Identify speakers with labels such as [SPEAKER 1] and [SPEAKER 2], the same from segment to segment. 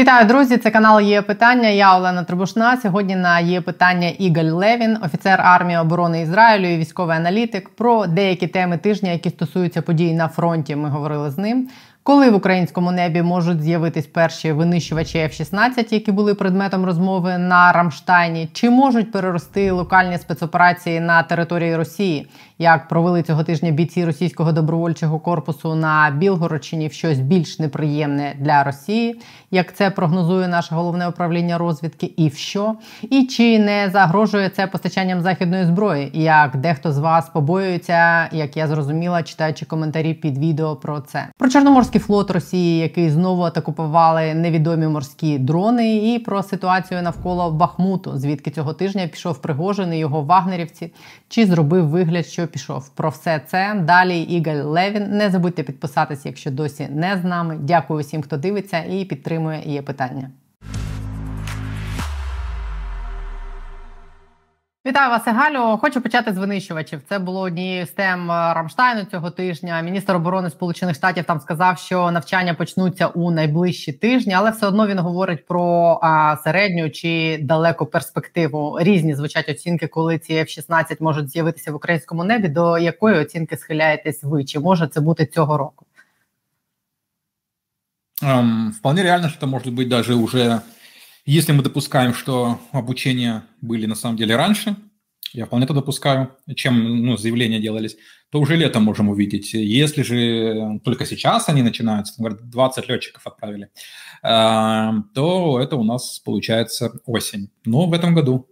[SPEAKER 1] Вітаю, друзі! Це канал є питання. Я Олена Трибушна. Сьогодні на є питання Ігаль Левін, офіцер армії оборони Ізраїлю і військовий аналітик. Про деякі теми тижня, які стосуються подій на фронті. Ми говорили з ним. Коли в українському небі можуть з'явитись перші винищувачі F-16, які були предметом розмови на Рамштайні, чи можуть перерости локальні спецоперації на території Росії, як провели цього тижня бійці російського добровольчого корпусу на Білгородщині в щось більш неприємне для Росії, як це прогнозує наше головне управління розвідки, і в що, і чи не загрожує це постачанням західної зброї? Як дехто з вас побоюється, як я зрозуміла, читаючи коментарі під відео про це про Чорноморський флот Росії, який знову атакували невідомі морські дрони, і про ситуацію навколо Бахмуту, звідки цього тижня пішов Пригожин і його вагнерівці, чи зробив вигляд, що пішов. Про все це далі. Ігаль Левін. Не забудьте підписатися, якщо досі не з нами. Дякую всім, хто дивиться і підтримує. Є питання. Вітаю вас, Галю. Хочу почати з винищувачів. Це було однією з тем е, Рамштайну цього тижня. Міністр оборони Сполучених Штатів там сказав, що навчання почнуться у найближчі тижні, але все одно він говорить про а, середню чи далеку перспективу. Різні звучать оцінки, коли ці F-16 можуть з'явитися в українському небі. До якої оцінки схиляєтесь ви? Чи може це бути цього року?
[SPEAKER 2] Вполне реально, что это может быть даже уже Если мы допускаем, что обучения были на самом деле раньше, я вполне это допускаю, чем ну, заявления делались, то уже летом можем увидеть. Если же только сейчас они начинаются, говорят, 20 летчиков отправили, то это у нас получается осень. Но в этом году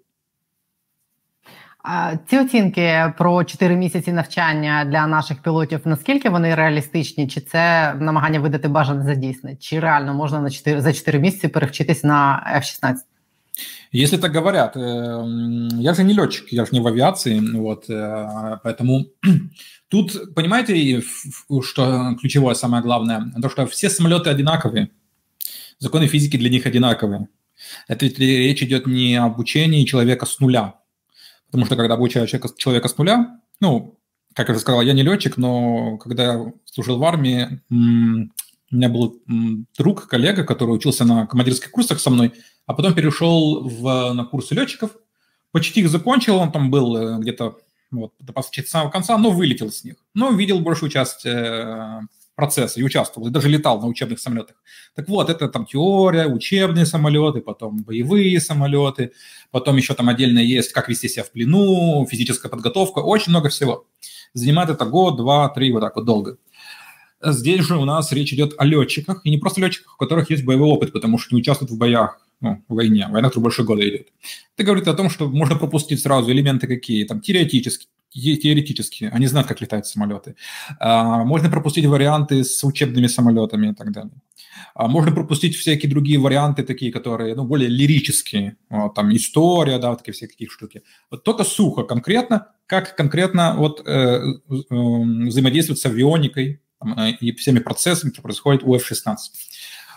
[SPEAKER 1] Ці оцінки про 4 місяці навчання для наших пілотів, наскільки вони реалістичні? Чи це намагання видати бажане за дійсне? Чи реально можна на 4, за 4 місяці перевчитись на F-16?
[SPEAKER 2] Если так говорят, я же не летчик, я же не в авиации, вот, поэтому тут, понимаете, что ключевое, самое главное, то, что все самолеты одинаковые, законы физики для них одинаковые. Это ведь речь идет не об учении человека с нуля, Потому что когда обучаю человека, человека с нуля, ну, как я уже сказал, я не летчик, но когда я служил в армии, у меня был друг, коллега, который учился на командирских курсах со мной, а потом перешел в, на курсы летчиков, почти их закончил, он там был э, где-то вот, до самого конца, но вылетел с них. Но видел большую часть процесса и участвовал, и даже летал на учебных самолетах. Так вот, это там теория, учебные самолеты, потом боевые самолеты, потом еще там отдельно есть, как вести себя в плену, физическая подготовка, очень много всего. Занимает это год, два, три, вот так вот долго. Здесь же у нас речь идет о летчиках, и не просто летчиках, у которых есть боевой опыт, потому что не участвуют в боях, ну, в войне. Война, которая больше года идет. Это говорит о том, что можно пропустить сразу элементы какие, там, теоретические, теоретически, они знают, как летают самолеты. А, можно пропустить варианты с учебными самолетами и так далее. А, можно пропустить всякие другие варианты, такие, которые, ну, более лирические, вот, там, история, да, вот такие всякие штуки. Вот только сухо, конкретно, как конкретно вот э, э, взаимодействовать с авионикой там, э, и всеми процессами, которые происходят у F-16.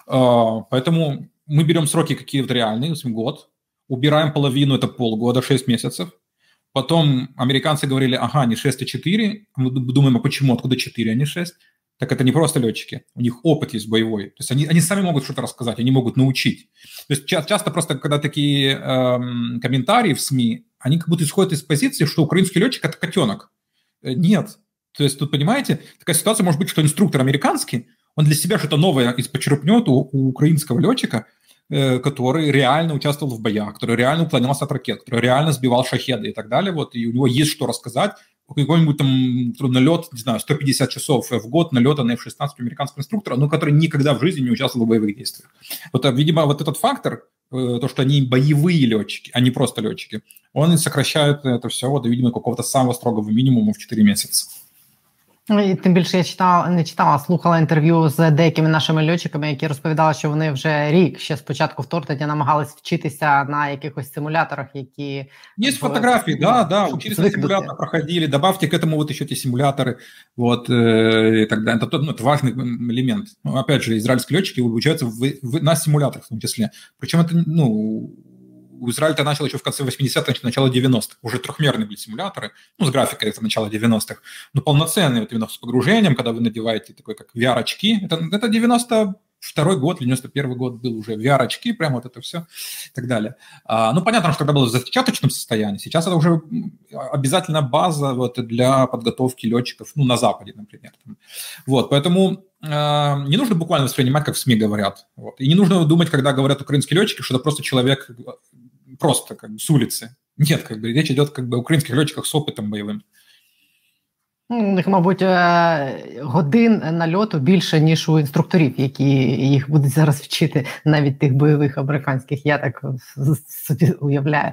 [SPEAKER 2] Э, поэтому мы берем сроки какие-то реальные, год, убираем половину, это полгода, 6 месяцев, Потом американцы говорили, ага, не 6, а 4. Мы думаем, а почему, откуда 4, а не 6? Так это не просто летчики, у них опыт есть боевой. То есть они, они сами могут что-то рассказать, они могут научить. То есть ча- часто просто, когда такие эм, комментарии в СМИ, они как будто исходят из позиции, что украинский летчик – это котенок. Э, нет. То есть тут, понимаете, такая ситуация может быть, что инструктор американский, он для себя что-то новое почерпнет у, у украинского летчика – который реально участвовал в боях, который реально уклонялся от ракет, который реально сбивал шахеды и так далее, вот, и у него есть что рассказать, какой-нибудь там налет, не знаю, 150 часов в год налета на F-16 американского инструктора, но который никогда в жизни не участвовал в боевых действиях. Вот, а, видимо, вот этот фактор, э, то, что они боевые летчики, а не просто летчики, он сокращает это все вот, видимо, какого-то самого строгого минимума в 4 месяца.
[SPEAKER 1] Ну, і тим більше я читала, не читала, а слухала інтерв'ю з деякими нашими льотчиками, які розповідали, що вони вже рік ще з початку вторгнення намагались вчитися на якихось симуляторах, які
[SPEAKER 2] Есть фотографии, да, да, учились на симуляторах, проходили. Добавьте к этому вот еще эти симуляторы, вот э, и так далее. Это, ну, это важный элемент. Ну, опять же, израильские летчики обучаются в, в, на симуляторах в том числе. Причем это, ну, Израиль-то начал еще в конце 80-х, начало 90-х. Уже трехмерные были симуляторы, ну, с графикой это начало 90-х. Но полноценные, вот именно с погружением, когда вы надеваете такой, как VR-очки, это, это 90 второй год, 91 год был уже VR-очки, прям вот это все и так далее. А, ну, понятно, что тогда было в зачаточном состоянии. Сейчас это уже обязательно база вот для подготовки летчиков, ну, на Западе, например. Вот, поэтому э, не нужно буквально воспринимать, как в СМИ говорят. Вот. И не нужно думать, когда говорят украинские летчики, что это просто человек просто как бы с улицы. Нет, как бы речь идет как бы о украинских летчиках с опытом боевым.
[SPEAKER 1] У них, мабуть, е, годин нальоту більше, ніж у інструкторів, які їх будуть зараз вчити, навіть тих бойових американських. Я так собі уявляю.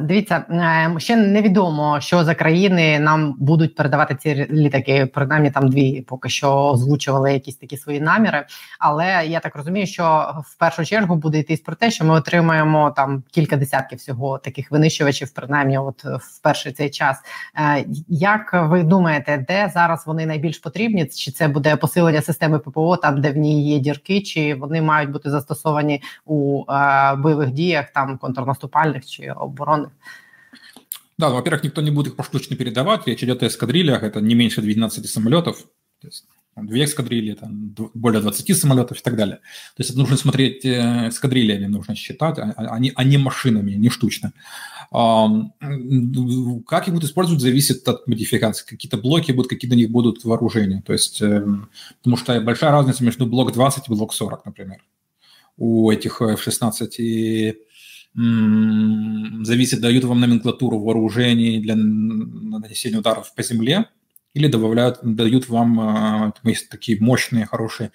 [SPEAKER 1] Дивіться, е, ще невідомо, що за країни нам будуть передавати ці літаки. Принаймні там дві поки що озвучували якісь такі свої наміри. Але я так розумію, що в першу чергу буде йтись про те, що ми отримаємо там кілька десятків всього таких винищувачів, принаймні, от в перший цей час. Е, як ви думаєте? думаєте, де зараз вони найбільш потрібні? Чи це буде посилення системи ППО, там де в ній є дірки, чи вони мають бути застосовані у е, бойових діях, там контрнаступальних чи оборонних?
[SPEAKER 2] Да, ну, во-первых, никто не будет их поштучно передавать. Речь идет о эскадрильях, это не меньше 12 самолетов. То есть там, две эскадрильи, там, более 20 самолетов и так далее. То есть это нужно смотреть э, эскадрильями, нужно считать, а, а, а не машинами, не штучно. Как их будут использовать, зависит от модификации. Какие-то блоки будут, какие то них будут вооружения. То есть, эм, потому что большая разница между блок 20 и блок 40, например, у этих F-16. И зависит, дают вам номенклатуру вооружений для нанесения ударов по земле, или добавляют, дают вам а, есть такие мощные, хорошие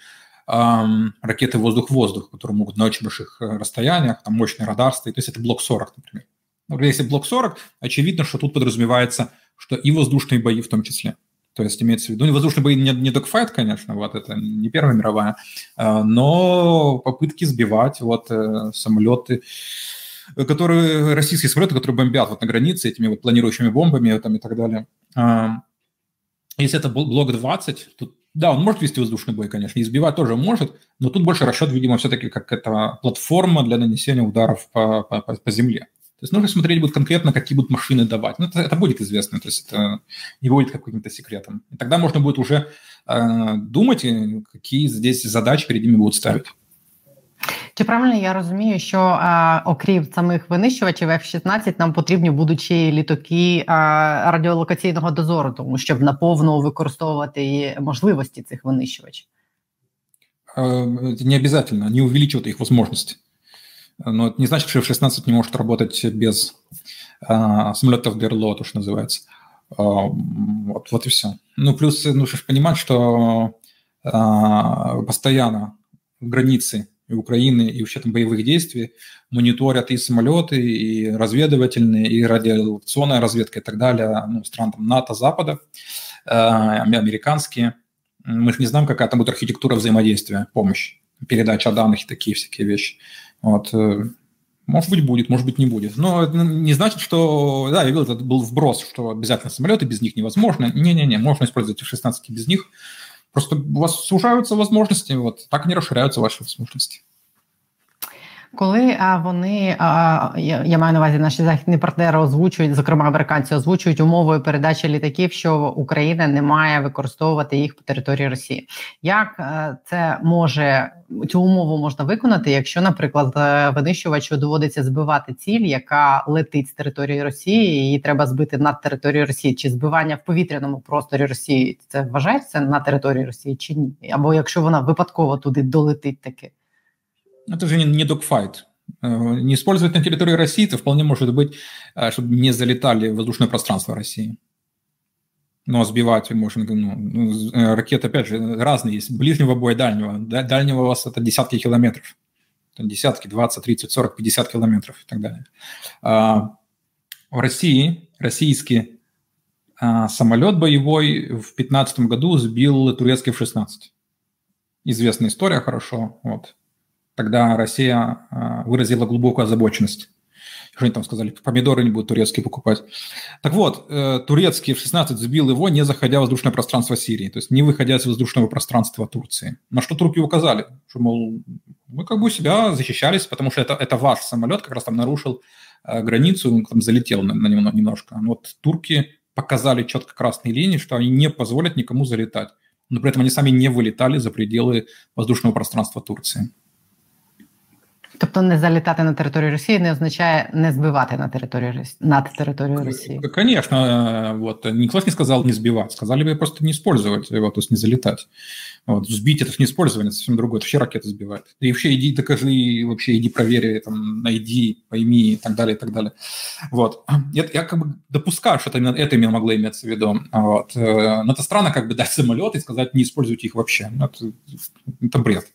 [SPEAKER 2] ракеты воздух-воздух, которые могут на очень больших э, расстояниях, там мощный радар стоит, то есть это блок 40, например. Если блок 40, очевидно, что тут подразумевается, что и воздушные бои в том числе. То есть имеется в виду, ну, воздушные бои не, не докфайт, конечно, вот это не Первая мировая, а, но попытки сбивать вот э, самолеты, которые, российские самолеты, которые бомбят вот на границе этими вот планирующими бомбами там, и так далее. Если это блок 20, то да, он может вести воздушный бой, конечно, и сбивать тоже может, но тут больше расчет, видимо, все-таки как это платформа для нанесения ударов по, по, по земле. То есть нужно смотреть будет конкретно, какие будут машины давать. Ну, это, это будет известно, то есть это не будет каким-то секретом. И тогда можно будет уже э, думать, какие здесь задачи перед ними будут ставить.
[SPEAKER 1] Чи правильно я розумію, що а, окрім самих винищувачів F-16, нам потрібні будуть ще й літаки а, радіолокаційного дозору, тому щоб наповну використовувати можливості цих винищувачів?
[SPEAKER 2] Это не обязательно, не увеличивают их возможности. Но это не значит, что F-16 не может работать без а, самолетов ДРЛО, то, что называется. А, вот, вот и все. Ну, плюс нужно понимать, что а, постоянно границы и Украины, и вообще там боевых действий мониторят и самолеты, и разведывательные, и радиационная разведка и так далее, ну, стран там НАТО, Запада, э, американские. Мы же не знаем, какая там будет архитектура взаимодействия, помощь, передача данных и такие всякие вещи. Вот. Э, может быть, будет, может быть, не будет. Но это не значит, что... Да, я говорил, это был вброс, что обязательно самолеты, без них невозможно. Не-не-не, можно использовать F-16 без них. Просто у вас сужаются возможности, вот так не расширяются ваши возможности.
[SPEAKER 1] Коли вони я, маю на увазі наші західні партнери озвучують, зокрема американці озвучують умовою передачі літаків, що Україна не має використовувати їх по території Росії. Як а, це може цю умову можна виконати, якщо, наприклад, е, винищувачу доводиться збивати ціль, яка летить з території Росії, і її треба збити над територією Росії, чи збивання в повітряному просторі Росії це вважається на території Росії чи ні? Або якщо вона випадково туди долетить таки?
[SPEAKER 2] Это же не, не докфайт. Э, не использовать на территории России, это вполне может быть, э, чтобы не залетали в воздушное пространство России. Но сбивать можно, ну, ну э, ракеты, опять же, разные есть. Ближнего боя, дальнего. Дальнего у вас это десятки километров. Десятки, 20, 30, 40, 50 километров и так далее. А в России российский а, самолет боевой в 2015 году сбил турецкий F-16. Известная история хорошо. Вот. Тогда Россия а, выразила глубокую озабоченность. Что они там сказали? Помидоры не будут турецкие покупать. Так вот, э, турецкий F-16 сбил его, не заходя в воздушное пространство Сирии, то есть не выходя из воздушного пространства Турции. На что турки указали, что, мол, мы как бы себя защищались, потому что это, это ваш самолет как раз там нарушил э, границу, там залетел на, на него немножко. Вот турки показали четко красные линии, что они не позволят никому залетать. но при этом они сами не вылетали за пределы воздушного пространства Турции.
[SPEAKER 1] Тобто не залітати на територію Росії не означає не збивати на територію над територією Росії.
[SPEAKER 2] Конечно, вот никто не сказал не сбивать, сказали бы просто не использовать его, то есть не залетать. Вот, сбить это же не использование, это совсем другое, это вообще ракеты сбивают. И вообще иди докажи, вообще иди проверь, там, найди, пойми и так далее, и так далее. Вот. Я, я как бы допускаю, что это именно это именно могло иметься в виду. Вот. Э, но это странно как бы дать самолет и сказать не используйте их вообще. Это, это бред.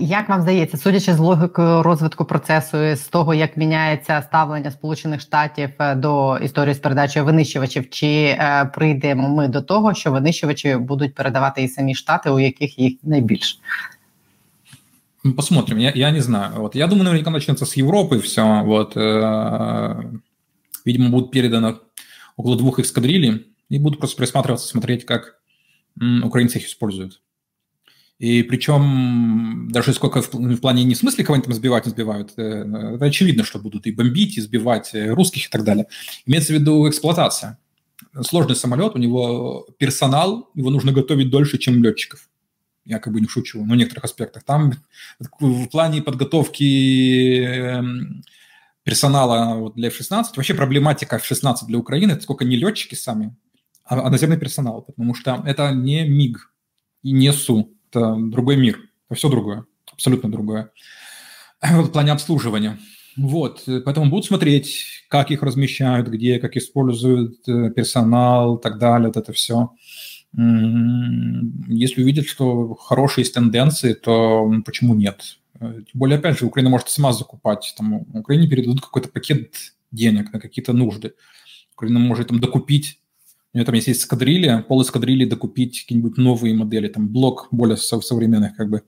[SPEAKER 1] Як вам здається, судячи з логікою розвитку процесу, з того, як міняється ставлення Сполучених Штатів е, до історії з передачею винищувачів, чи е, прийдемо ми до того, що винищувачі будуть передавати і самі штати, у яких їх найбільше?
[SPEAKER 2] Посмотрим. Я, я не знаю. Вот. Я думаю, наверняка начнется с Европы все. Вот. Э, видимо, будет передано около двух эскадрилей, и будут просто присматриваться, смотреть, как украинцы их используют. И причем даже сколько в, в плане не в смысле кого-нибудь там сбивать, не сбивают, э, это очевидно, что будут и бомбить, и сбивать э, русских и так далее. Имеется в виду эксплуатация. Сложный самолет, у него персонал, его нужно готовить дольше, чем летчиков. Я как бы не шучу, но в некоторых аспектах. Там в плане подготовки эм, персонала для F-16, вообще проблематика F-16 для Украины, это сколько не летчики сами, а, наземный персонал, потому что это не МИГ не СУ это другой мир, это все другое, абсолютно другое. в плане обслуживания. Вот, поэтому будут смотреть, как их размещают, где, как используют э, персонал и так далее, вот это все. Если увидят, что хорошие есть тенденции, то почему нет? Э, тем более, опять же, Украина может сама закупать. Там, Украине передадут какой-то пакет денег на какие-то нужды. Украина может там докупить у него там есть эскадрилья, пол эскадрильи докупить какие-нибудь новые модели, там блок более современных как бы,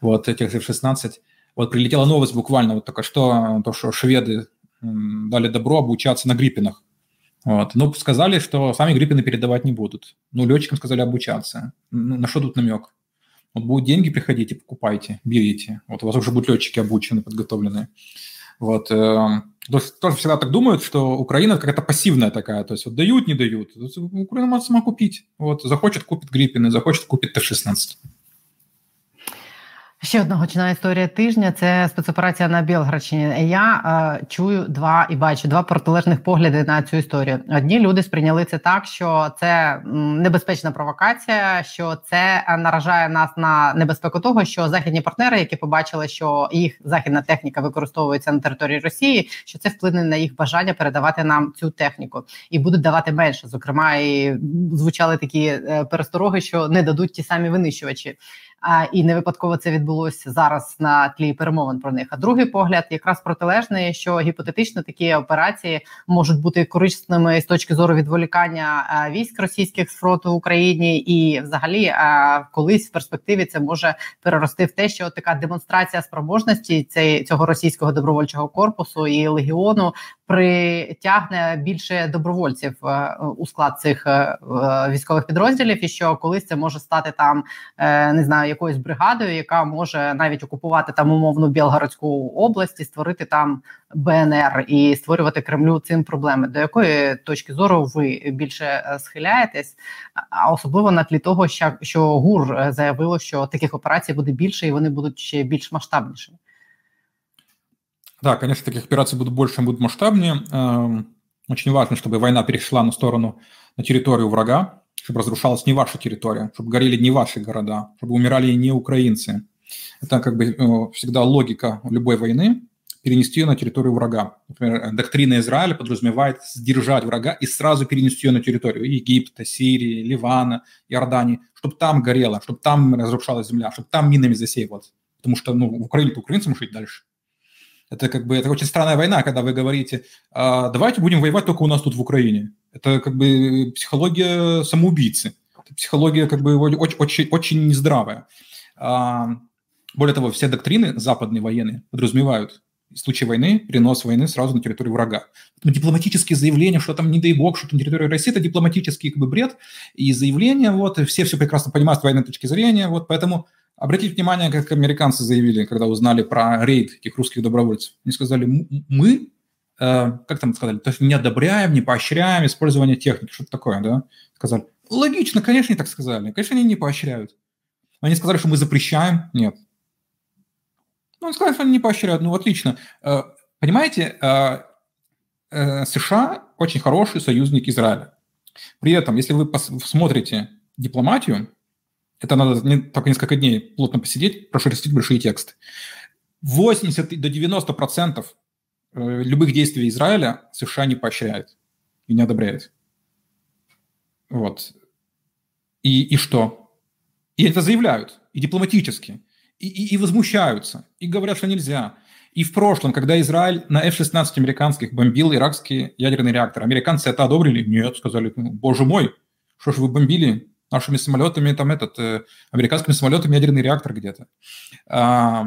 [SPEAKER 2] вот этих F-16. Вот прилетела новость буквально вот только что, то, что шведы дали добро обучаться на гриппинах. Вот. Ну, сказали, что сами гриппины передавать не будут. Ну, летчикам сказали обучаться. Ну, на что тут намек? Вот будут деньги, приходите, покупайте, берите. Вот у вас уже будут летчики обучены, подготовленные. Вот. Эм, тоже всегда так думают, что Украина какая-то пассивная такая, то есть вот дают, не дают. Украина может сама купить. Вот, захочет, купит Гриппины, захочет, купит Т-16.
[SPEAKER 1] Ще одна гучна історія тижня це спецоперація на Білградщині. Я е, чую два і бачу два протилежних погляди на цю історію. Одні люди сприйняли це так, що це небезпечна провокація, що це наражає нас на небезпеку того, що західні партнери, які побачили, що їх західна техніка використовується на території Росії, що це вплине на їх бажання передавати нам цю техніку і будуть давати менше. Зокрема, і звучали такі е, перестороги, що не дадуть ті самі винищувачі. А і не випадково це відбулося зараз на тлі перемовин про них. А другий погляд якраз протилежний, що гіпотетично такі операції можуть бути корисними з точки зору відволікання військ російських з фронту в Україні, і взагалі колись в перспективі це може перерости в те, що така демонстрація спроможності цього російського добровольчого корпусу і легіону притягне більше добровольців е, у склад цих е, військових підрозділів, і що колись це може стати там е, не знаю якоюсь бригадою, яка може навіть окупувати там умовну Білгородську область і створити там БНР і створювати Кремлю цим проблеми. До якої точки зору ви більше схиляєтесь? А особливо на тлі того, що ГУР заявило, що таких операцій буде більше і вони будуть ще більш масштабнішими.
[SPEAKER 2] Да, конечно, таких операций будут больше, будут масштабнее. Эм, очень важно, чтобы война перешла на сторону, на территорию врага, чтобы разрушалась не ваша территория, чтобы горели не ваши города, чтобы умирали не украинцы. Это как бы э, всегда логика любой войны, перенести ее на территорию врага. Например, доктрина Израиля подразумевает сдержать врага и сразу перенести ее на территорию Египта, Сирии, Ливана, Иордании, чтобы там горело, чтобы там разрушалась земля, чтобы там минами засеивалось. Потому что ну, в Украине-то украинцам жить дальше. Это как бы это очень странная война, когда вы говорите, а, давайте будем воевать только у нас тут в Украине. Это как бы психология самоубийцы. Это психология как бы очень, очень, очень нездравая. А, более того, все доктрины западные военные подразумевают в случае войны перенос войны сразу на территорию врага. Но дипломатические заявления, что там, не дай бог, что на территории России, это дипломатический как бы бред. И заявления, вот, все все прекрасно понимают с военной точки зрения, вот, поэтому Обратите внимание, как американцы заявили, когда узнали про рейд этих русских добровольцев. Они сказали, мы, э, как там сказали, то есть не одобряем, не поощряем использование техники, что-то такое, да? Сказали, Логично, конечно, они так сказали. Конечно, они не поощряют. Они сказали, что мы запрещаем. Нет. Ну, они сказали, что они не поощряют. Ну, отлично. Э, понимаете, э, э, США очень хороший союзник Израиля. При этом, если вы посмотрите дипломатию, это надо не, только несколько дней плотно посидеть, прошерстить большие тексты. 80 до 90 процентов любых действий Израиля США не поощряет и не одобряет. Вот. И, и что? И это заявляют, и дипломатически, и, и, и возмущаются, и говорят, что нельзя. И в прошлом, когда Израиль на F-16 американских бомбил иракский ядерный реактор, американцы это одобрили? Нет, сказали, «Ну, боже мой, что же вы бомбили нашими самолетами, там этот, э, американскими самолетами ядерный реактор где-то. А,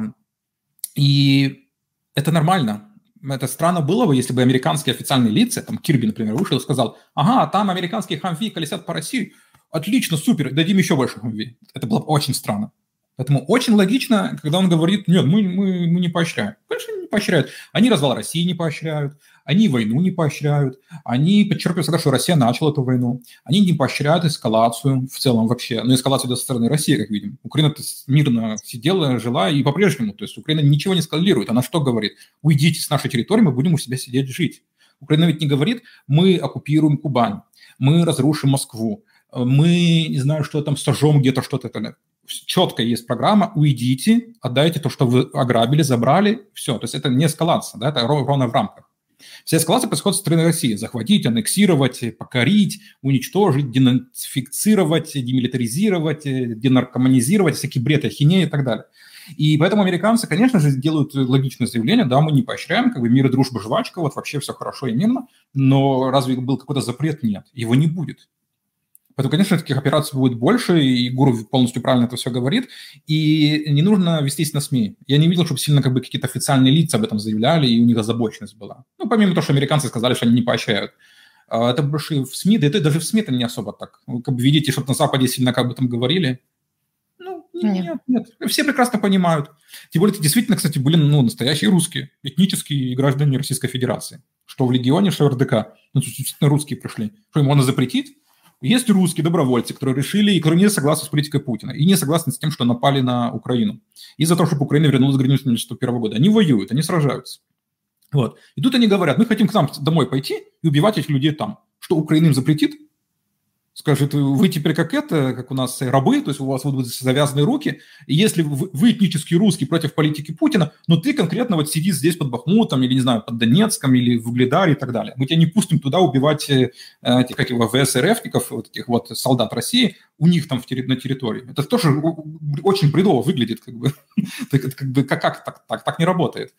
[SPEAKER 2] и это нормально это странно было бы, если бы американские официальные лица, там Кирби, например, вышел и сказал, ага, там американские хамви колесят по России, отлично, супер, дадим еще больше хамви. Это было бы очень странно. Поэтому очень логично, когда он говорит, нет, мы, мы, мы не поощряем. Конечно, не поощряют. Они развал России не поощряют, они войну не поощряют, они подчеркивают всегда, что Россия начала эту войну, они не поощряют эскалацию в целом вообще, но эскалацию со стороны России, как видим. Украина мирно сидела, жила и по-прежнему, то есть Украина ничего не эскалирует. Она что говорит? Уйдите с нашей территории, мы будем у себя сидеть жить. Украина ведь не говорит, мы оккупируем Кубань, мы разрушим Москву, мы, не знаю, что там, сожжем где-то что-то четко есть программа, уйдите, отдайте то, что вы ограбили, забрали, все. То есть это не эскалация, да, это ровно в рамках. Вся эскалация происходит со стороны России. Захватить, аннексировать, покорить, уничтожить, денацифицировать, демилитаризировать, денаркоманизировать, всякий бред, ахинея и так далее. И поэтому американцы, конечно же, делают логичное заявление, да, мы не поощряем, как бы мир и дружба, жвачка, вот вообще все хорошо и мирно, но разве был какой-то запрет? Нет, его не будет. Поэтому, конечно, таких операций будет больше, и Гуру полностью правильно это все говорит, и не нужно вестись на СМИ. Я не видел, чтобы сильно как бы какие-то официальные лица об этом заявляли, и у них озабоченность была. Ну, помимо того, что американцы сказали, что они не поощряют. А, это больше в СМИ, да это даже в СМИ это не особо так. Вы как бы видите, что на Западе сильно как бы там говорили. Ну, нет, нет. Все прекрасно понимают. Тем более, это действительно, кстати, были ну, настоящие русские, этнические граждане Российской Федерации. Что в Легионе, что в РДК. Ну, действительно русские пришли. Что им можно запретить? Есть русские добровольцы, которые решили, и которые не согласны с политикой Путина, и не согласны с тем, что напали на Украину. И за то, чтобы Украина вернулась к границам 1991 года. Они воюют, они сражаются. Вот. И тут они говорят, мы хотим к нам домой пойти и убивать этих людей там. Что Украина им запретит? Скажет, вы теперь как это, как у нас рабы, то есть у вас будут завязанные руки, и если вы, вы этнический русский против политики Путина, но ты конкретно вот сидишь здесь под Бахмутом или, не знаю, под Донецком или в Угледаре и так далее. Мы тебя не пустим туда убивать э, этих, как его, ВСРФников, вот этих вот солдат России, у них там в, на территории. Это тоже очень бредово выглядит, как бы, как, бы как, как так, так, так не работает.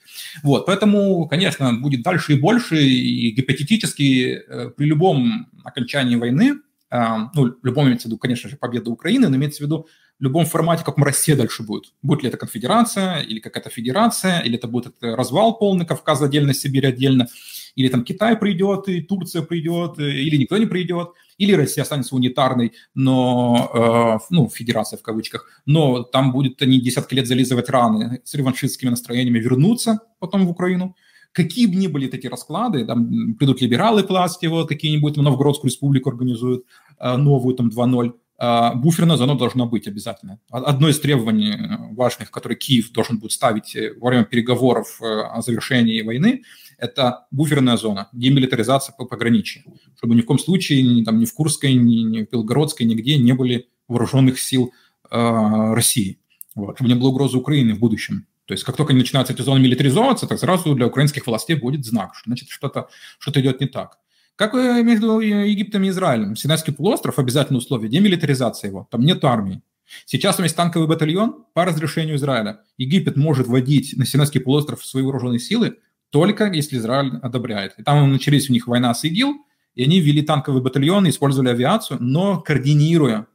[SPEAKER 2] Вот, поэтому, конечно, будет дальше и больше, и гипотетически э, при любом окончании войны ну, любом имеется в виду, конечно же, победа Украины, но имеется в виду в любом формате, как Россия дальше будет. Будет ли это конфедерация, или какая-то федерация, или это будет развал полный, Кавказ отдельно, Сибирь отдельно, или там Китай придет, и Турция придет, или никто не придет, или Россия останется унитарной, но, э, ну, федерация в кавычках, но там будет они десятки лет зализывать раны с реваншистскими настроениями, вернуться потом в Украину – какие бы ни были эти расклады, там придут либералы к власти, вот какие-нибудь Новгородскую республику организуют, э, новую там 2.0, э, буферная зона должна быть обязательно. Одно из требований э, важных, которые Киев должен будет ставить во время переговоров о завершении войны, это буферная зона, демилитаризация по пограничью, чтобы ни в коем случае ни, там, ни в Курской, ни, ни в Белгородской, нигде не были вооруженных сил э, России, вот, чтобы не было угрозы Украины в будущем. То есть как только они начинают эти зоны милитаризовываться, так сразу для украинских властей будет знак, что значит что-то что идет не так. Как между Египтом и Израилем? Синайский полуостров – обязательное условие, демилитаризация его, там нет армии. Сейчас там есть танковый батальон по разрешению Израиля. Египет может вводить на Синайский полуостров свои вооруженные силы только если Израиль одобряет. И там начались у них война с ИГИЛ, и они ввели танковый батальон, использовали авиацию, но координируя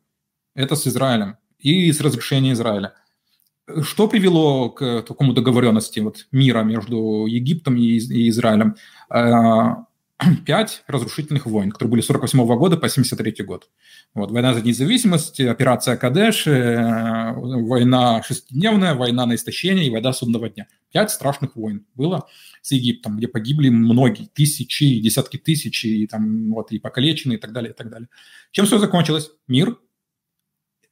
[SPEAKER 2] это с Израилем и с разрешения Израиля. Что привело к такому договоренности вот, мира между Египтом и, и Израилем? А, пять разрушительных войн, которые были с 48 года по 73 год. Вот, война за независимость, операция Кадеш, э, война шестидневная, война на истощение и война судного дня. Пять страшных войн было с Египтом, где погибли многие, тысячи, десятки тысяч, и, там, вот, и покалеченные, и так далее, и так далее. Чем все закончилось? Мир,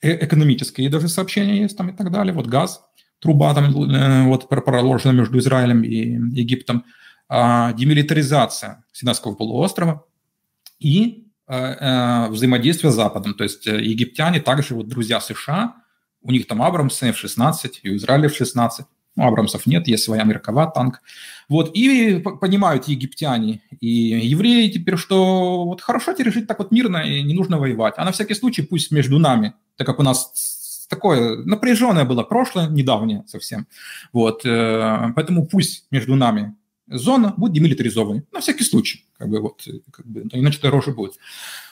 [SPEAKER 2] экономические даже сообщения есть там и так далее, вот газ, труба там э, вот проложена между Израилем и Египтом, э, демилитаризация Синайского полуострова и э, э, взаимодействие с Западом. То есть э, египтяне также вот друзья США, у них там Абрамсы F-16, и у Израиля F-16, ну, Абрамсов нет, есть своя Меркава танк. Вот, и понимают египтяне и евреи теперь, что вот хорошо теперь жить так вот мирно и не нужно воевать. А на всякий случай пусть между нами, так как у нас такое напряженное было прошлое, недавнее совсем. Вот, э, поэтому пусть между нами зона будет демилитаризованной, на всякий случай, как бы вот, как бы, иначе дороже будет.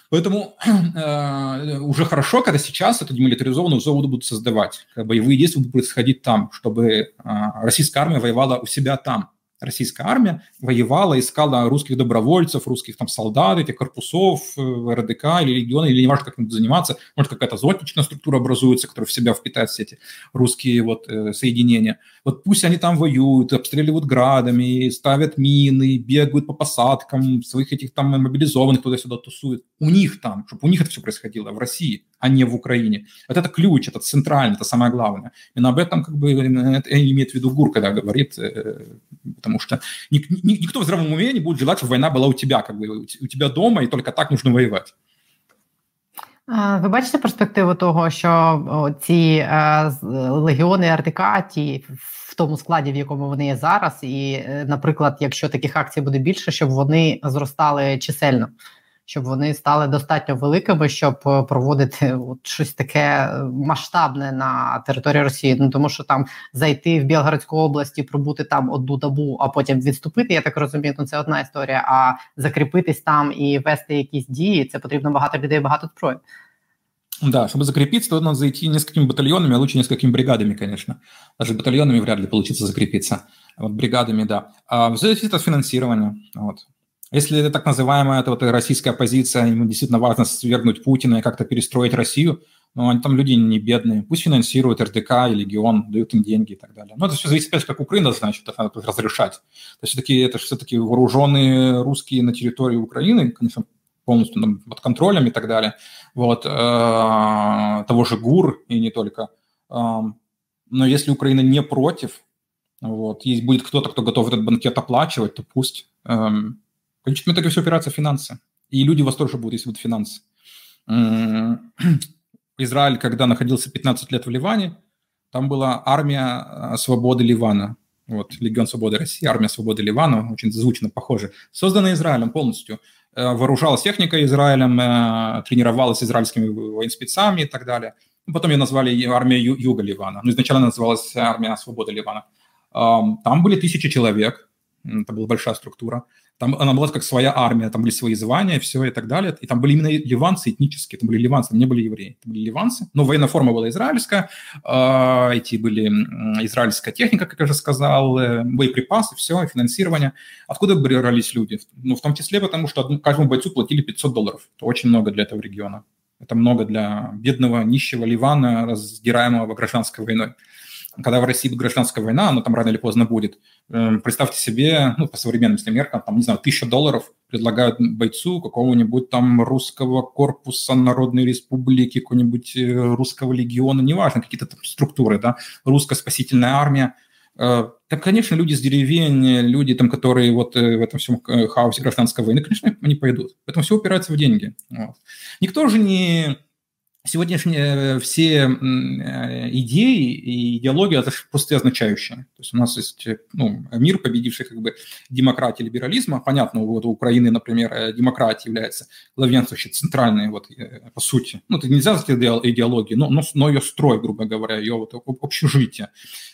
[SPEAKER 2] Поэтому э, уже хорошо, когда сейчас эту демилитаризованную зону будут создавать, как боевые действия будут происходить там, чтобы э, российская армия воевала у себя там российская армия воевала, искала русских добровольцев, русских там солдат, этих корпусов, э, РДК или региона, или не важно, как им заниматься, может, какая-то золотничная структура образуется, которая в себя впитает все эти русские вот э, соединения. Вот пусть они там воюют, обстреливают градами, ставят мины, бегают по посадкам, своих этих там мобилизованных туда-сюда тусуют. У них там, чтобы у них это все происходило в России, а не в Украине. Вот это ключ, это центральный, это самое главное. Именно об этом как бы имеет в виду ГУР, когда говорит, э, потому что никто в здравом уме не будет желать, чтобы война была у тебя, как бы у тебя дома, и только так нужно воевать.
[SPEAKER 1] Ви бачите перспективу того, що ці легіони РТК, ті в тому складі, в якому вони є зараз, і, е, наприклад, якщо таких акцій буде більше, щоб вони зростали чисельно? щоб вони стали достатньо великими, щоб е, проводити от щось таке е, масштабне на території Росії. Ну тому що там зайти в Білгородську область і пробути там одну добу, а потім відступити. Я так розумію, ну це одна історія. А закріпитись там і вести якісь дії, це потрібно багато людей, багато зброї.
[SPEAKER 2] Да, чтобы закрепиться, то надо зайти несколькими батальонами, а лучше несколькими бригадами, конечно. Даже батальонами вряд ли получится закрепиться. Вот бригадами, да. А, зависит от финансирования. Вот. Если это так называемая это вот российская оппозиция, ему действительно важно свергнуть Путина и как-то перестроить Россию, но они там люди не бедные, пусть финансируют РДК и Легион, дают им деньги и так далее. Но это все зависит, опять, как Украина, значит, это надо разрешать. То есть все-таки это все-таки вооруженные русские на территории Украины, конечно, полностью там, под контролем и так далее. Вот, э, того же ГУР и не только. Э, но если Украина не против, вот, есть будет кто-то, кто готов этот банкет оплачивать, то пусть. Эм, в конечном итоге все опирается в финансы. И люди вас тоже будут, если будут финансы. Израиль, когда находился 15 лет в Ливане, там была армия э, свободы Ливана. Вот, Легион свободы России, армия свободы Ливана, очень звучно похоже. Созданная Израилем полностью. Э, вооружалась техника Израилем, э, тренировалась израильскими военспецами и так далее. Потом ее назвали армия Юга Ливана. Ну, изначально называлась армия свободы Ливана. Там были тысячи человек, это была большая структура. Там она была как своя армия, там были свои звания, все и так далее. И там были именно ливанцы этнические, там были ливанцы, там не были евреи, там были ливанцы. Но военная форма была израильская, э, эти были израильская техника, как я уже сказал, э, боеприпасы, все, финансирование. Откуда брались люди? Ну, в том числе потому, что каждому бойцу платили 500 долларов. Это очень много для этого региона. Это много для бедного, нищего Ливана, раздираемого гражданской войной когда в России будет гражданская война, она там рано или поздно будет, эм, представьте себе, ну, по современным меркам, там, не знаю, тысяча долларов предлагают бойцу какого-нибудь там русского корпуса Народной Республики, какого-нибудь э, русского легиона, неважно, какие-то там структуры, да, русская спасительная армия, э, так, конечно, люди с деревень, люди, там, которые вот э, в этом всем хаосе гражданской войны, конечно, они пойдут. Поэтому все упирается в деньги. Вот. Никто же не сегодняшние э, все э, идеи и идеология – это просто означающие. То есть у нас есть э, ну, мир, победивший как бы демократии, либерализма. Понятно, вот у Украины, например, демократия является главенствующей, центральной, вот, по сути. Ну, это нельзя сказать идеологии, но, но, но ее строй, грубо говоря, ее вот общежитие.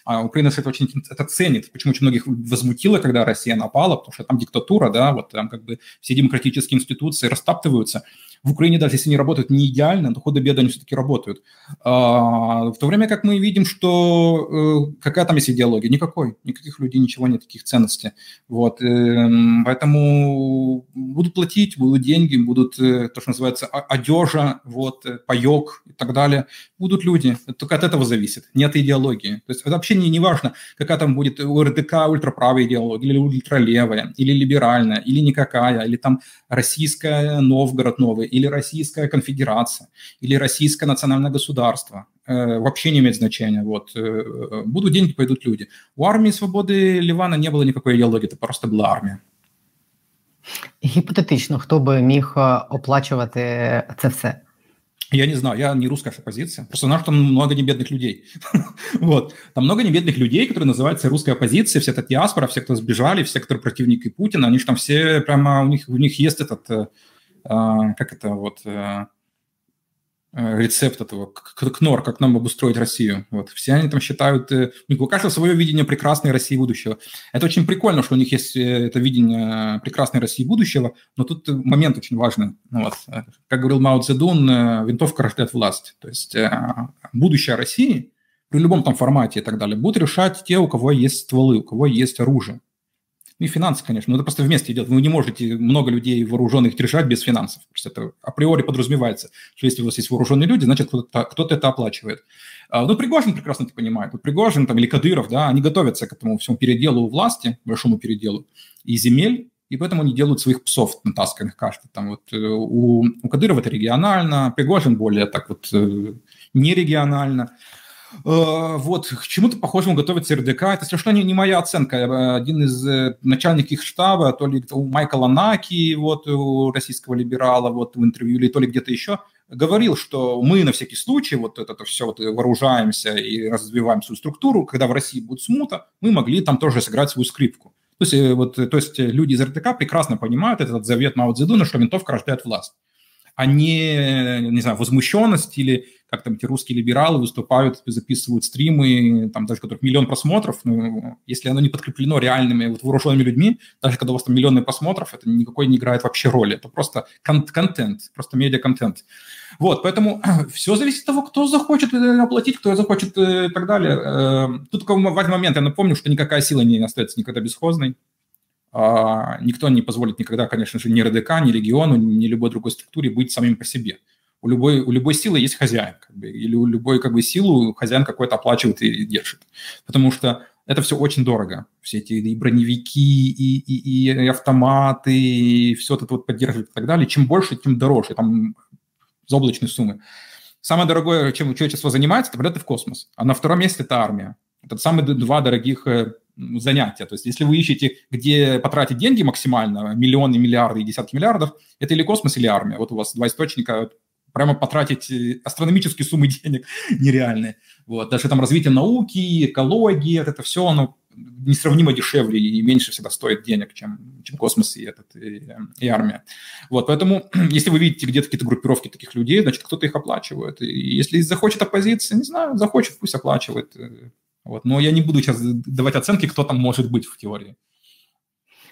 [SPEAKER 2] А Украина это очень это ценит. Почему очень многих возмутило, когда Россия напала, потому что там диктатура, да, вот там как бы все демократические институции растаптываются. В Украине даже если они работают не идеально, то худо-бедно они все-таки работают. А, в то время как мы видим, что э, какая там есть идеология? Никакой. Никаких людей, ничего нет, таких ценностей. Вот. Эм, поэтому будут платить, будут деньги, будут э, то, что называется одежа, вот, э, паек и так далее. Будут люди. Это только от этого зависит, не от идеологии. То есть это вообще не, не важно, какая там будет у РДК ультраправая идеология, или ультралевая, или либеральная, или никакая, или там российская Новгород новый, или российская конфедерация, или российское национальное государство. Э, вообще не имеет значения. Вот. Э, будут деньги, пойдут люди. У армии свободы Ливана не было никакой идеологии, это просто была армія.
[SPEAKER 1] Гіпотетично, хто би міг оплачувати це все?
[SPEAKER 2] Я не знаю, я не русская оппозиция. Просто знаю, что там много небедных людей. вот. Там много небедных людей, которые называются русская оппозиция, вся эта диаспора, все, кто сбежали, все, кто противники Путина, они же там все прямо, у них, у них есть этот, э, э, как это вот, э, рецепт этого, КНОР, как нам обустроить Россию. Вот. Все они там считают, э, у каждого свое видение прекрасной России будущего. Это очень прикольно, что у них есть э, это видение прекрасной России будущего, но тут момент очень важный. Ну вот. Как говорил Мао Цзэдун, винтовка рождает власть. То есть будущее России при любом там формате и так далее будут решать те, у кого есть стволы, у кого есть оружие. Ну и финансы, конечно, но это просто вместе идет. Вы не можете много людей вооруженных держать без финансов. Просто это априори подразумевается, что если у вас есть вооруженные люди, значит кто-то, кто это оплачивает. А, ну, Пригожин прекрасно это понимает. Вот Пригожин там, или Кадыров, да, они готовятся к этому всему переделу власти, большому переделу, и земель, и поэтому они делают своих псов натасканных каждый. Там вот э, у, у Кадырова это регионально, Пригожин более так вот э, нерегионально. Э, вот, к чему-то похожему готовится РДК. Это совершенно не, моя оценка. Один из э, начальников их штаба, то ли у Майкла Наки, вот, у российского либерала, вот в интервью, или то ли где-то еще, говорил, что мы на всякий случай вот это, это все вот вооружаемся и развиваем свою структуру, когда в России будет смута, мы могли там тоже сыграть свою скрипку. То есть, э, вот, то есть люди из РТК прекрасно понимают этот завет Мао Цзэдуна, что винтовка рождает власть, а не, не знаю, возмущенность или как там эти русские либералы выступают, записывают стримы, там даже которых миллион просмотров, ну, если оно не подкреплено реальными вот вооруженными людьми, даже когда у вас там миллионы просмотров, это никакой не играет вообще роли, это просто кон- контент, просто медиа-контент. Вот, поэтому все зависит от того, кто захочет э, оплатить, кто захочет э, и так далее. Э, тут такой важный момент, я напомню, что никакая сила не остается никогда бесхозной, никто не позволит никогда, конечно же, ни РДК, ни региону, ни любой другой структуре быть самим по себе у любой, у любой силы есть хозяин, как бы, или у любой как бы, силу хозяин какой-то оплачивает и держит. Потому что это все очень дорого. Все эти и броневики, и, и, и автоматы, и все это вот поддерживать и так далее. Чем больше, тем дороже. Там заоблачные суммы. Самое дорогое, чем человечество занимается, это полеты в космос. А на втором месте это армия. Это самые два дорогих э, занятия. То есть если вы ищете, где потратить деньги максимально, миллионы, миллиарды и десятки миллиардов, это или космос, или армия. Вот у вас два источника прямо потратить э, астрономические суммы денег нереальные. Вот. Даже там развитие науки, экологии, это все, оно несравнимо дешевле и меньше всегда стоит денег, чем, чем космос и, этот, и, и армия. Вот, поэтому, если вы видите где-то какие-то группировки таких людей, значит, кто-то их оплачивает. И если захочет оппозиция, не знаю, захочет, пусть оплачивает. Вот. Но я не буду сейчас давать оценки, кто там может быть в теории.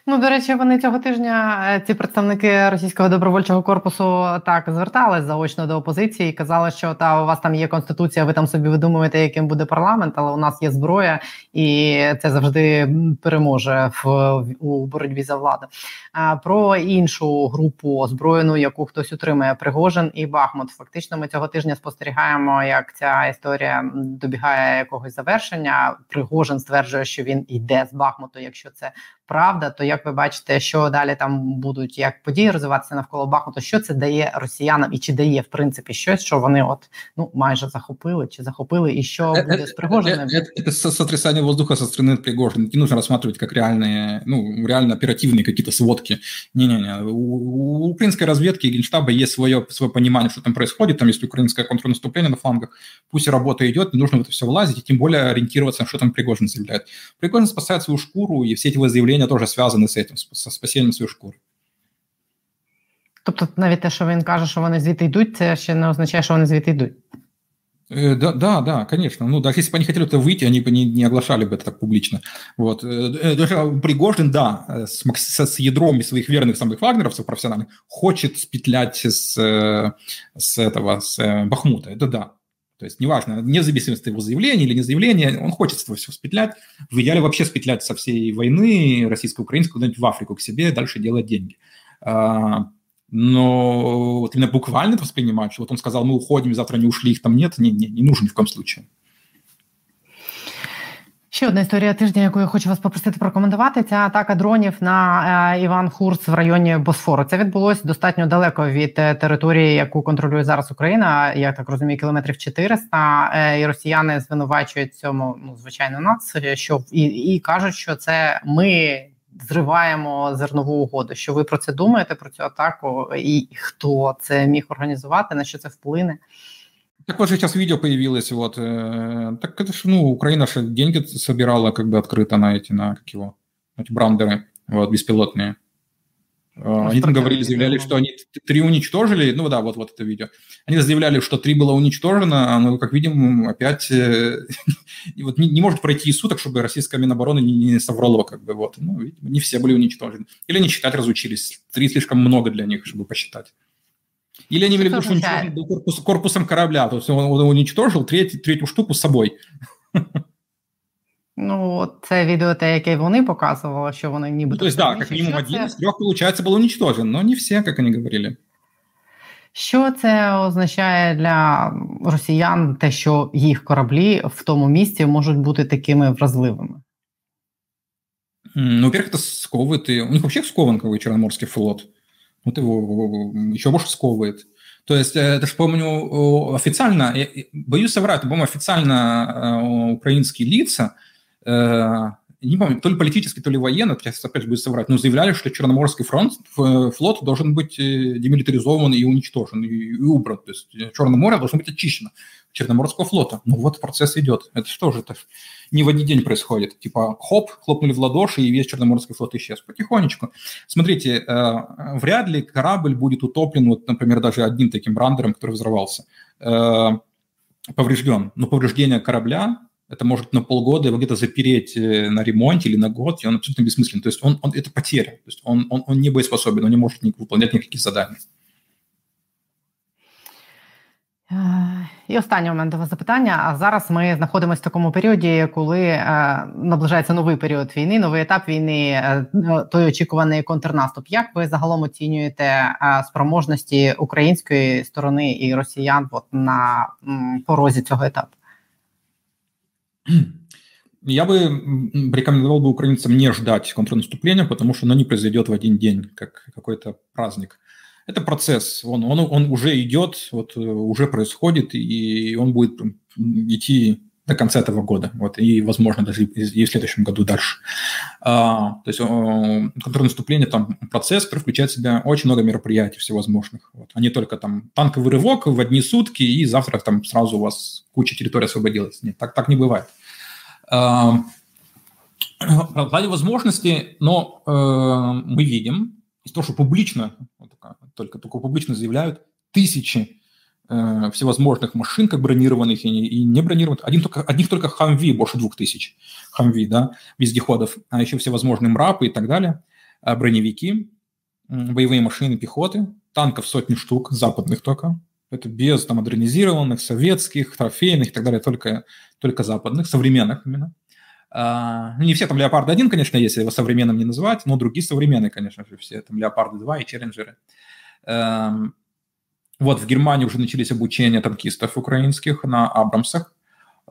[SPEAKER 1] Ну, до речі, вони цього тижня, е, ці представники російського добровольчого корпусу, так звертались заочно до опозиції і казали, що та у вас там є конституція, ви там собі видумуєте, яким буде парламент, але у нас є зброя, і це завжди переможе в у боротьбі за владу. А про іншу групу озброєну, яку хтось утримує Пригожин і Бахмут. Фактично, ми цього тижня спостерігаємо, як ця історія добігає якогось завершення. Пригожин стверджує, що він йде з Бахмуту, якщо це правда, то як ви бачите, що далі там будуть як події розвиватися навколо Бахмуту, що це дає росіянам і чи дає в принципі щось, що вони от ну майже захопили чи захопили, і що буде з Пригожиним?
[SPEAKER 2] Это сотрясание воздуха со стороны Пригожина. Не нужно рассматривать как реальные, ну, реально оперативные какие-то сводки. Не-не-не. У, у украинской разведки и генштаба есть свое, свое понимание, что там происходит. Там есть украинское контрнаступление на флангах. Пусть работа идет, не нужно в это все влазить, и тем более ориентироваться, на что там Пригожин заявляет. Пригожин спасает свою шкуру, и все эти заявления заявления тоже связаны з цим, з спасінням своєї шкури.
[SPEAKER 1] Тобто, навіть те, що він каже, що вони звідти йдуть, це ще не означає, що вони звідти йдуть.
[SPEAKER 2] Э, да, да, да, конечно. Ну, даже если бы они хотели это выйти, они бы не, не оглашали бы это так публично. Вот. Э, э, даже Пригожин, да, с, с, с ядром своих верных самых вагнеровцев профессиональных хочет спетлять с, с этого, с Бахмута. Это да. То есть неважно, независимо от его заявления или не заявления, он хочет это все спетлять. В идеале вообще спетлять со всей войны российско-украинской куда-нибудь в Африку к себе, дальше делать деньги. А, но вот именно буквально это воспринимать, что вот он сказал, мы уходим, завтра не ушли, их там нет, не, не, не нужен ни в коем случае.
[SPEAKER 1] Ще одна історія тижня, яку я хочу вас попросити прокоментувати. Ця атака дронів на е, Іван Хурс в районі Босфору. Це відбулося достатньо далеко від е, території, яку контролює зараз Україна. Я так розумію, кілометрів 400. Е, і росіяни звинувачують цьому, ну звичайно, нас що і, і кажуть, що це ми зриваємо зернову угоду. Що ви про це думаєте? Про цю атаку? І хто це міг організувати? На що це вплине?
[SPEAKER 2] Так вот же сейчас видео появилось, вот, э, так это ж, ну, Украина же деньги собирала как бы открыто на эти, на, как его, эти брандеры, вот, беспилотные. Ну, они там говорили, заявляли, что они три уничтожили, ну да, вот, вот это видео. Они заявляли, что три было уничтожено, но, как видим, опять э, вот не, не может пройти и суток, чтобы российская Минобороны не, не соврала, как бы, вот. Ну, видимо, не все были уничтожены. Или они считать разучились. Три слишком много для них, чтобы посчитать. Или они имели в виду, что уничтожил корпус, корпусом корабля, то есть он, он уничтожил треть, третью штуку с собой.
[SPEAKER 1] Ну, це відео те, яке вони показували, що вони нібито...
[SPEAKER 2] Ну, то есть, да, как минимум один из трех, получается, был уничтожен, но не все, как они говорили.
[SPEAKER 1] Що це означає для росіян, те, що їх кораблі в тому місці можуть бути такими вразливими?
[SPEAKER 2] Ну, во-первых, это сковывает. И... У них вообще скован как бы, Черноморский флот. Вот его еще больше сковывает. То есть, э, это же, помню, официально, я боюсь соврать, по-моему, официально э, украинские лица Э, не помню, то ли политически, то ли военно, сейчас опять же будет соврать, но заявляли, что Черноморский фронт, флот должен быть э, демилитаризован и уничтожен, и, и убран. То есть э, Черное море должно быть очищено Черноморского флота. Ну вот процесс идет. Это что же, это не в один день происходит. Типа хоп, хлопнули в ладоши, и весь Черноморский флот исчез. Потихонечку. Смотрите, вряд ли корабль будет утоплен, вот, например, даже одним таким брандером, который взорвался, поврежден. Но повреждение корабля это может на полгода его где-то запереть э, на ремонте или на год, и он абсолютно бессмыслен. То есть он, он это потеря. То есть он, он, он не боеспособен, он не может выполнять никаких заданий.
[SPEAKER 1] І останнє у мене до вас запитання. А зараз ми знаходимося в такому періоді, коли е, наближається новий період війни, новий етап війни, е, той очікуваний контрнаступ. Як ви загалом оцінюєте е, спроможності української сторони і росіян от, на м, порозі цього етапу?
[SPEAKER 2] Я бы рекомендовал бы украинцам не ждать контрнаступления, потому что оно не произойдет в один день, как какой-то праздник. Это процесс, он, он, он уже идет, вот, уже происходит, и он будет идти до конца этого года, вот, и, возможно, даже и в следующем году дальше. А, то есть контрнаступление, там, процесс, который включает в себя очень много мероприятий всевозможных, вот, а не только там танковый рывок в одни сутки, и завтра там сразу у вас куча территории освободилась. Нет, так, так не бывает. А, в плане возможностей, но э, мы видим, из того, что публично, только, только публично заявляют, тысячи Э, всевозможных машин, как бронированных и, и не бронированных. Один только, одних только Хамви больше двух тысяч. Хамви, да, вездеходов. А еще всевозможные МРАПы и так далее. А броневики, боевые машины пехоты, танков сотни штук, западных только. Это без там модернизированных, советских, трофейных и так далее, только, только западных, современных именно. А, ну, не все там Леопарды-1, конечно, если его современным не называть, но другие современные, конечно же, все там Леопарды-2 и Челленджеры. Эм, вот в Германии уже начались обучения танкистов украинских на Абрамсах.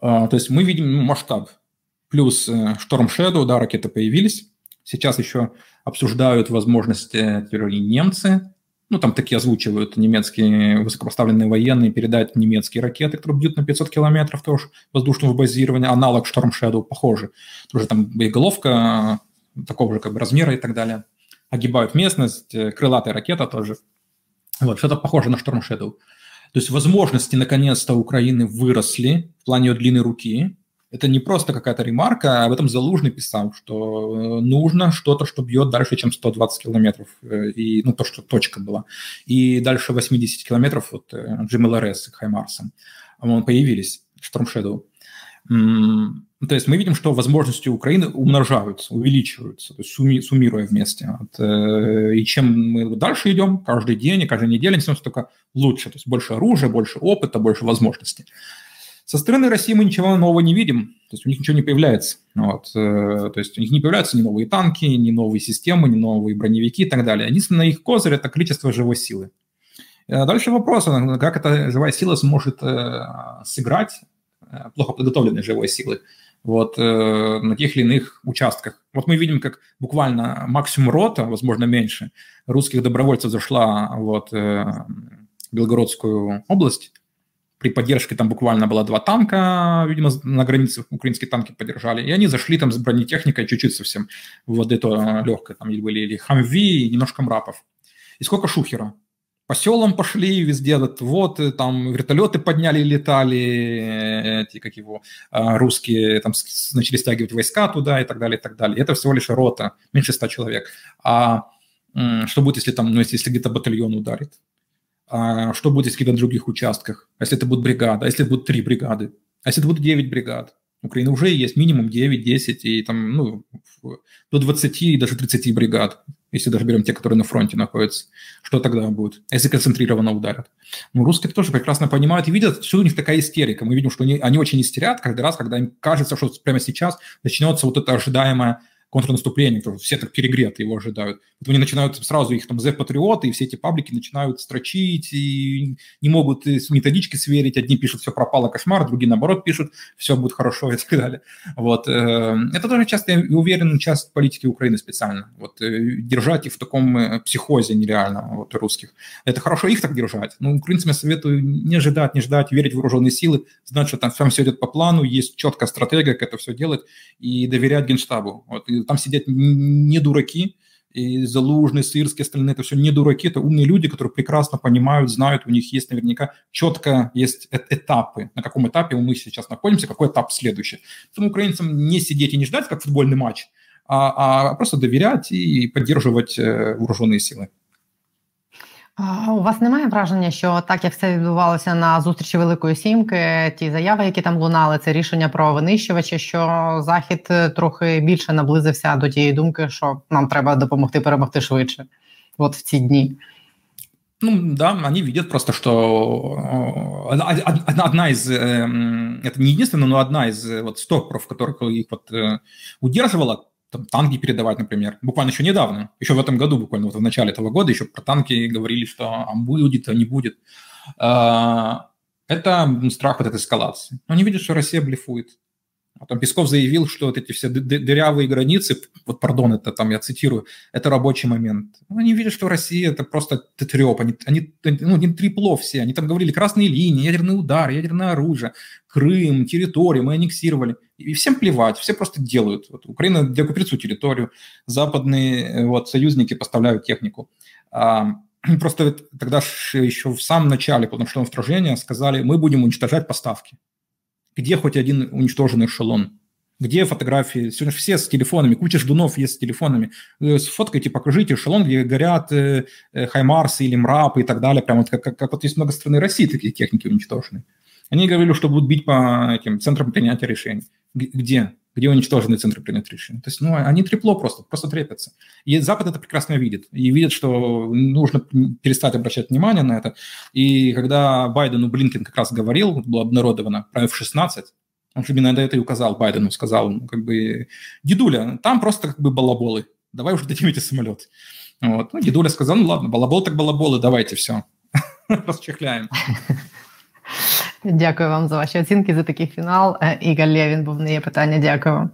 [SPEAKER 2] А, то есть мы видим ну, масштаб. Плюс э, Storm Shadow, да, ракеты появились. Сейчас еще обсуждают возможности теперь и немцы. Ну, там такие озвучивают немецкие высокопоставленные военные передать немецкие ракеты, которые бьют на 500 километров тоже воздушного базирования. Аналог Storm Shadow похожий. Тоже там боеголовка такого же как бы размера и так далее. Огибают местность, э, крылатая ракета тоже – вот, что-то похоже на Storm Shadow. То есть возможности наконец-то Украины выросли в плане ее длины руки. Это не просто какая-то ремарка, а об этом Залужный писал, что э, нужно что-то, что бьет дальше, чем 120 километров, э, и, ну, то, что точка была. И дальше 80 километров вот GMLRS к Хаймарсам. появились, Storm Shadow. То есть мы видим, что возможности Украины умножаются, увеличиваются, то есть сумми, суммируя вместе. Э, и чем мы дальше идем, каждый день и каждую неделю, становится только лучше. То есть больше оружия, больше опыта, больше возможностей. Со стороны России мы ничего нового не видим, то есть у них ничего не появляется. Вот, э, то есть у них не появляются ни новые танки, ни новые системы, ни новые броневики и так далее. Единственное их козырь – это количество живой силы. Э, дальше вопрос, как эта живая сила сможет сыграть плохо подготовленной живой силы вот, э, на тех или иных участках. Вот мы видим, как буквально максимум рота, возможно, меньше, русских добровольцев зашла вот, э, в Белгородскую область. При поддержке там буквально было два танка, видимо, на границе украинские танки поддержали. И они зашли там с бронетехникой чуть-чуть совсем. Вот это легкое. Там были или хамви, немножко мрапов. И сколько шухера по селам пошли везде, вот э, там вертолеты подняли, летали, э, эти, как его, а, русские там начали стягивать войска туда и так далее, и так далее. Это всего лишь рота, меньше ста человек. А что будет, если там, ну, если, если где-то батальон ударит? А что будет, если на других участках? А если это будет бригада? А если это будут три бригады? А если это будут девять бригад? Украины уже есть минимум 9-10 и там, ну, до 20 и даже 30 бригад если даже берем те, которые на фронте находятся, что тогда будет, если концентрированно ударят? Ну, русские тоже прекрасно понимают и видят, что у них такая истерика. Мы видим, что они, они очень истерят каждый раз, когда им кажется, что прямо сейчас начнется вот это ожидаемое контрнаступление, то все так перегреты его ожидают. Потом они начинают сразу их там Z-патриоты, и все эти паблики начинают строчить, и не могут методички сверить. Одни пишут, все пропало, кошмар, другие, наоборот, пишут, все будет хорошо и так далее. Вот. Э, это тоже часто, я уверен, часть политики Украины специально. Вот. Э, держать их в таком э, психозе нереально, вот, русских. Это хорошо их так держать. Но украинцам я советую не ожидать, не ждать, верить в вооруженные силы, знать, что там все идет по плану, есть четкая стратегия, как это все делать, и доверять Генштабу. Вот. И там сидят не дураки, и Залужный, Сырский, остальные, это все не дураки, это умные люди, которые прекрасно понимают, знают, у них есть наверняка четко есть этапы, на каком этапе мы сейчас находимся, какой этап следующий. Поэтому украинцам не сидеть и не ждать, как футбольный матч, а, а просто доверять и поддерживать э, вооруженные силы.
[SPEAKER 1] У вас немає враження, що так як все відбувалося на зустрічі Великої Сімки, ті заяви, які там лунали, це рішення про винищувачі, що захід е, трохи більше наблизився до тієї думки, що нам треба допомогти перемогти швидше, от в ці дні.
[SPEAKER 2] Ну да, они видят просто, что одна из, это не единственная, но одна из вот стопоров, которых их вот удерживала, там, танки передавать, например. Буквально еще недавно, еще в этом году, буквально вот в начале этого года, еще про танки говорили, что а будет, а не будет. А, это страх вот этой эскалации. Но они видят, что Россия блефует. А там Песков заявил, что вот эти все дырявые границы, вот, пардон, это там я цитирую, это рабочий момент. Ну, они видят, что Россия это просто треп, они, они ну, не трепло все, они там говорили красные линии, ядерный удар, ядерное оружие, Крым, территорию, мы аннексировали. И всем плевать, все просто делают. Вот Украина декупирует свою территорию, западные э, вот, союзники поставляют технику. А, просто тогда еще в самом начале полномасштабного вторжения сказали, мы будем уничтожать поставки где хоть один уничтоженный эшелон? Где фотографии? Сегодня все с телефонами, куча ждунов есть с телефонами. Сфоткайте, покажите эшелон, где горят э, э, Хаймарсы или МРАПы и так далее. Прямо вот как, как, как вот есть много страны России такие техники уничтоженные. Они говорили, что будут бить по этим центрам принятия решений. Где? Где уничтожены центры принятия решений. То есть, ну, они трепло просто, просто трепятся. И Запад это прекрасно видит. И видит, что нужно перестать обращать внимание на это. И когда Байдену Блинкен как раз говорил, было обнародовано про F-16, он же именно это и указал Байдену, сказал, ну, как бы, дедуля, там просто как бы балаболы, давай уже дадим эти самолеты. Вот. Ну, дедуля сказал, ну ладно, балабол так балаболы, давайте все, расчехляем.
[SPEAKER 1] Дякую вам за ваші оцінки за такий фінал. Ігор Лєвін був не є питання. Дякую вам.